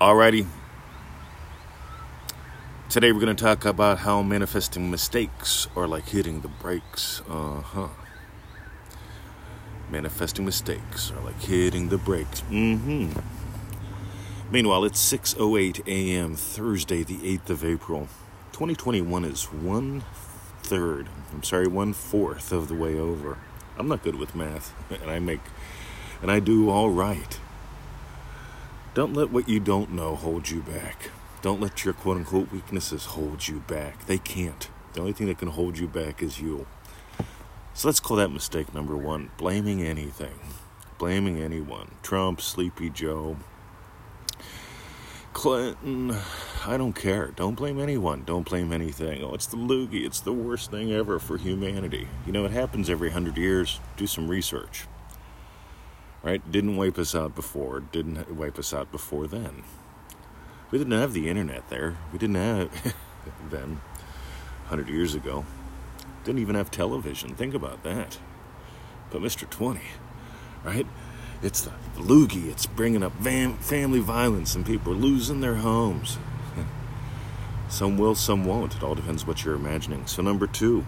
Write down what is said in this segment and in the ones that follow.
Alrighty. Today we're going to talk about how manifesting mistakes are like hitting the brakes. Uh huh. Manifesting mistakes are like hitting the brakes. Mm hmm. Meanwhile, it's 6:08 a.m. Thursday, the 8th of April. 2021 is one third. I'm sorry, one fourth of the way over. I'm not good with math, and I make, and I do all right. Don't let what you don't know hold you back. Don't let your quote unquote weaknesses hold you back. They can't. The only thing that can hold you back is you. So let's call that mistake number one blaming anything, blaming anyone. Trump, Sleepy Joe, Clinton. I don't care. Don't blame anyone. Don't blame anything. Oh, it's the loogie. It's the worst thing ever for humanity. You know, it happens every hundred years. Do some research right? Didn't wipe us out before, didn't wipe us out before then. We didn't have the internet there. We didn't have then, 100 years ago. Didn't even have television. Think about that. But Mr. 20, right? It's the, loogie. It's bringing up fam- family violence and people are losing their homes. some will, some won't. It all depends what you're imagining. So, number two,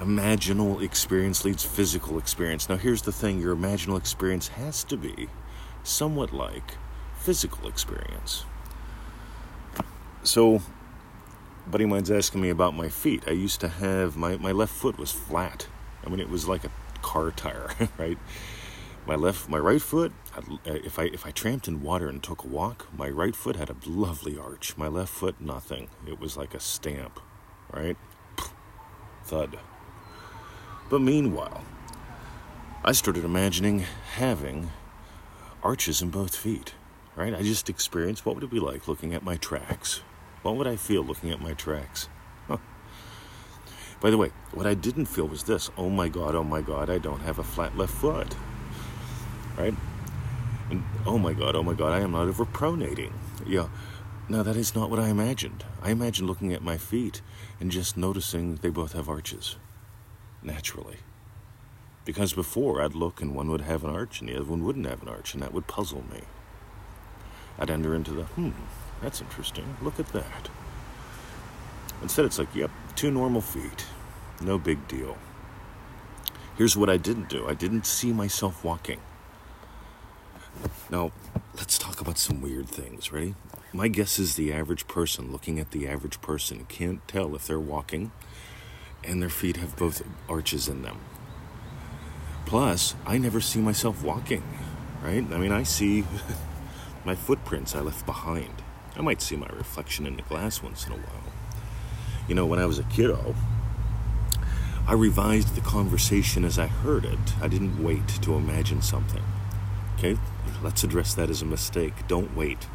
imaginal experience leads physical experience. Now, here's the thing your imaginal experience has to be somewhat like physical experience. So, buddy mine's asking me about my feet. I used to have my, my left foot was flat. I mean, it was like a car tire, right? My left, my right foot. Uh, if I if I tramped in water and took a walk, my right foot had a lovely arch. My left foot, nothing. It was like a stamp, right? Thud. But meanwhile, I started imagining having arches in both feet, right? I just experienced what would it be like looking at my tracks? What would I feel looking at my tracks? By the way, what I didn't feel was this oh my God, oh my God, I don't have a flat left foot, right? And oh my God, oh my God, I am not overpronating. Yeah. Now, that is not what I imagined. I imagined looking at my feet and just noticing they both have arches naturally. Because before I'd look and one would have an arch and the other one wouldn't have an arch, and that would puzzle me. I'd enter into the, hmm, that's interesting. Look at that. Instead, it's like, yep, two normal feet. No big deal. Here's what I didn't do I didn't see myself walking. Now, let's talk about some weird things. Ready? My guess is the average person looking at the average person can't tell if they're walking and their feet have both arches in them. Plus, I never see myself walking, right? I mean, I see my footprints I left behind. I might see my reflection in the glass once in a while. You know, when I was a kiddo, I revised the conversation as I heard it. I didn't wait to imagine something. Okay? Let's address that as a mistake. Don't wait.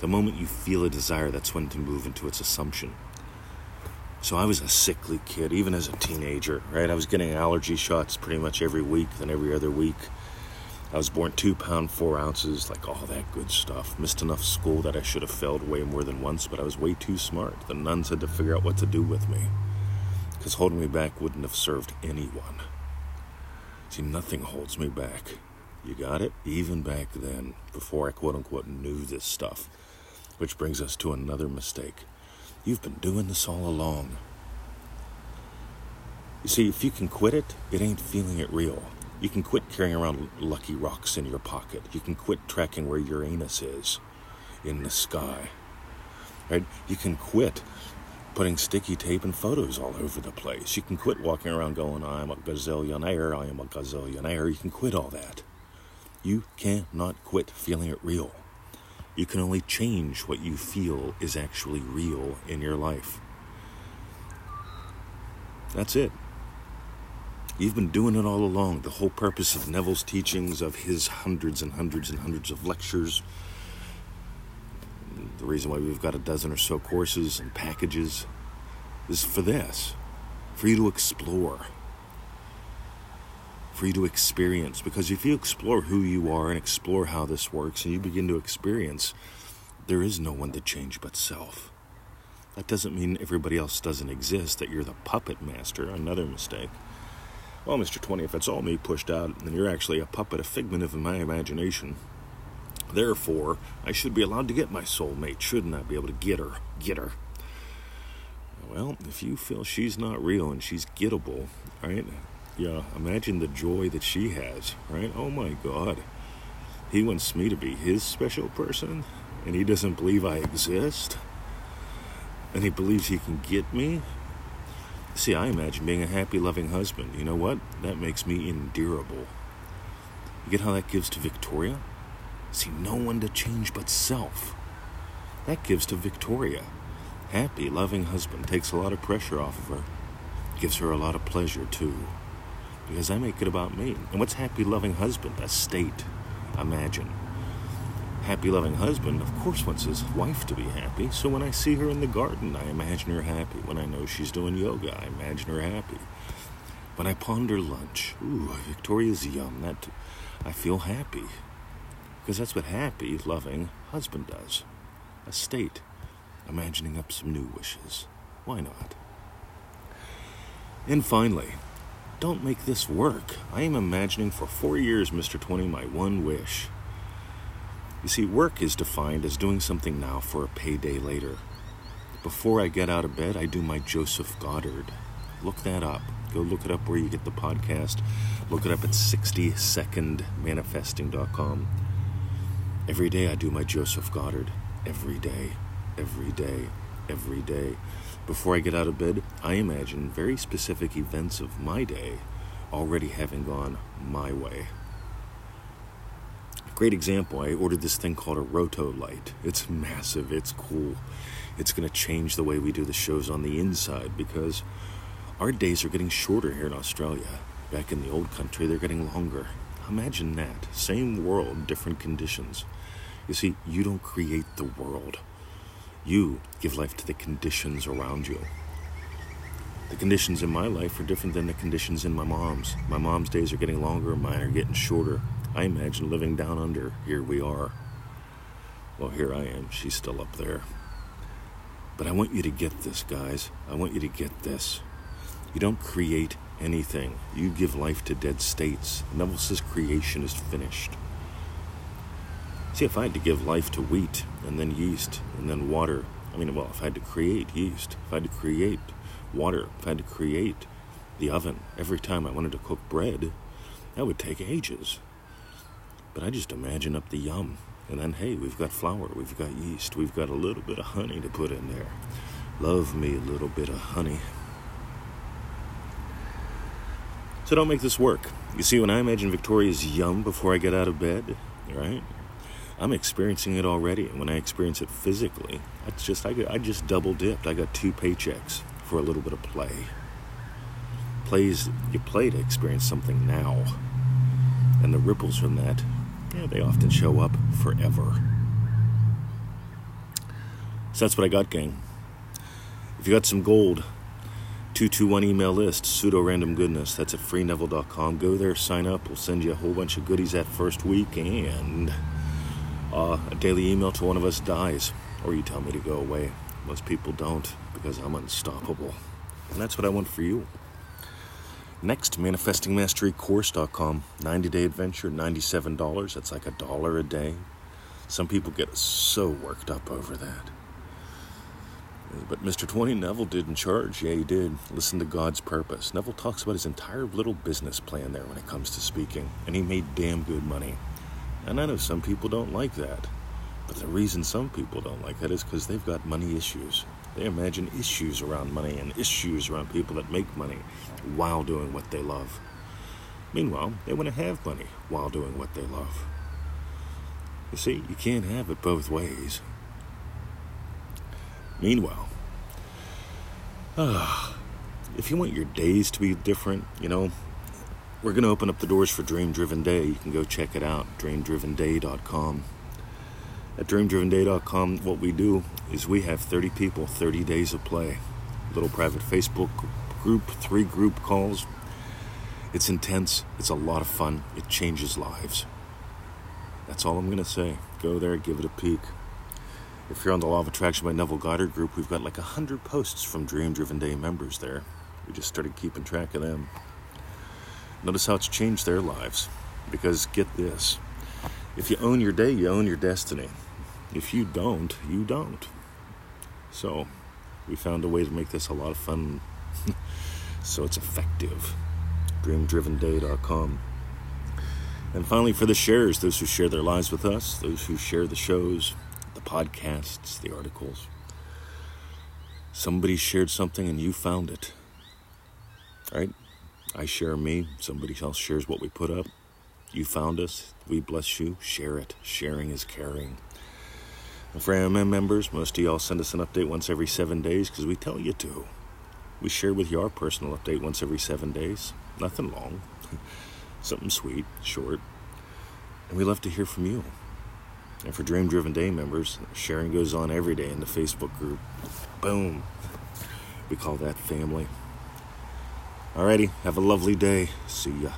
The moment you feel a desire, that's when to move into its assumption. So I was a sickly kid, even as a teenager, right? I was getting allergy shots pretty much every week, then every other week. I was born two pound, four ounces, like all that good stuff. Missed enough school that I should have failed way more than once, but I was way too smart. The nuns had to figure out what to do with me. Because holding me back wouldn't have served anyone. See, nothing holds me back. You got it? Even back then, before I quote unquote knew this stuff. Which brings us to another mistake. You've been doing this all along. You see, if you can quit it, it ain't feeling it real. You can quit carrying around lucky rocks in your pocket. You can quit tracking where Uranus is in the sky. Right? You can quit putting sticky tape and photos all over the place. You can quit walking around going, I'm a gazillionaire, I am a gazillionaire. You can quit all that. You cannot quit feeling it real. You can only change what you feel is actually real in your life. That's it. You've been doing it all along. The whole purpose of Neville's teachings, of his hundreds and hundreds and hundreds of lectures, the reason why we've got a dozen or so courses and packages is for this for you to explore for you to experience. Because if you explore who you are and explore how this works and you begin to experience, there is no one to change but self. That doesn't mean everybody else doesn't exist, that you're the puppet master. Another mistake. Well, Mr. 20, if it's all me pushed out, then you're actually a puppet, a figment of my imagination. Therefore, I should be allowed to get my soulmate, shouldn't I? Be able to get her, get her. Well, if you feel she's not real and she's gettable, right? Yeah, imagine the joy that she has, right? Oh my God. He wants me to be his special person, and he doesn't believe I exist, and he believes he can get me. See, I imagine being a happy, loving husband. You know what? That makes me endearable. You get how that gives to Victoria? See, no one to change but self. That gives to Victoria. Happy, loving husband takes a lot of pressure off of her. Gives her a lot of pleasure, too. Because I make it about me. And what's happy, loving husband? A state. Imagine. Happy, loving husband, of course, wants his wife to be happy. So when I see her in the garden, I imagine her happy. When I know she's doing yoga, I imagine her happy. When I ponder lunch, ooh, Victoria's yum, that I feel happy. Because that's what happy, loving husband does. A state, imagining up some new wishes. Why not? And finally, don't make this work. I am imagining for four years, Mr. 20, my one wish. You see, work is defined as doing something now for a payday later. Before I get out of bed, I do my Joseph Goddard. Look that up. Go look it up where you get the podcast. Look it up at 60secondmanifesting.com. Every day I do my Joseph Goddard. Every day, every day, every day. Before I get out of bed, I imagine very specific events of my day already having gone my way. Great example, I ordered this thing called a Rotolight. It's massive, it's cool. It's going to change the way we do the shows on the inside because our days are getting shorter here in Australia. Back in the old country, they're getting longer. Imagine that. Same world, different conditions. You see, you don't create the world. You give life to the conditions around you. The conditions in my life are different than the conditions in my mom's. My mom's days are getting longer, mine are getting shorter. I imagine living down under. Here we are. Well, here I am. She's still up there. But I want you to get this, guys. I want you to get this. You don't create anything, you give life to dead states. Neville says creation is finished. See, if I had to give life to wheat and then yeast and then water, I mean, well, if I had to create yeast, if I had to create water, if I had to create the oven every time I wanted to cook bread, that would take ages. But I just imagine up the yum. And then, hey, we've got flour, we've got yeast, we've got a little bit of honey to put in there. Love me a little bit of honey. So don't make this work. You see, when I imagine Victoria's yum before I get out of bed, right? I'm experiencing it already, and when I experience it physically, it's just I, I just double dipped. I got two paychecks for a little bit of play. Plays you play to experience something now, and the ripples from that, yeah, they often show up forever. So that's what I got, gang. If you got some gold, 221 email list, pseudo random goodness. That's at freeneville.com. Go there, sign up. We'll send you a whole bunch of goodies that first week, and uh, a daily email to one of us dies, or you tell me to go away. Most people don't because I'm unstoppable. And that's what I want for you. Next, manifestingmasterycourse.com. 90 day adventure, $97. That's like a dollar a day. Some people get so worked up over that. But Mr. 20 Neville didn't charge. Yeah, he did. Listen to God's purpose. Neville talks about his entire little business plan there when it comes to speaking, and he made damn good money. And I know some people don't like that. But the reason some people don't like that is because they've got money issues. They imagine issues around money and issues around people that make money while doing what they love. Meanwhile, they want to have money while doing what they love. You see, you can't have it both ways. Meanwhile, uh, if you want your days to be different, you know, we're going to open up the doors for Dream Driven Day. You can go check it out, dreamdrivenday.com. At dreamdrivenday.com, what we do is we have 30 people, 30 days of play. Little private Facebook group, three group calls. It's intense, it's a lot of fun, it changes lives. That's all I'm going to say. Go there, give it a peek. If you're on the Law of Attraction by Neville Goddard group, we've got like 100 posts from Dream Driven Day members there. We just started keeping track of them. Notice how it's changed their lives. Because get this If you own your day, you own your destiny. If you don't, you don't. So, we found a way to make this a lot of fun so it's effective. DreamDrivenDay.com. And finally, for the sharers, those who share their lives with us, those who share the shows, the podcasts, the articles. Somebody shared something and you found it. Right? I share me, somebody else shares what we put up. You found us, we bless you. Share it. Sharing is caring. And for AMM members, most of y'all send us an update once every seven days because we tell you to. We share with you our personal update once every seven days. Nothing long. Something sweet, short. And we love to hear from you. And for Dream Driven Day members, sharing goes on every day in the Facebook group. Boom. We call that family. Alrighty, have a lovely day. See ya.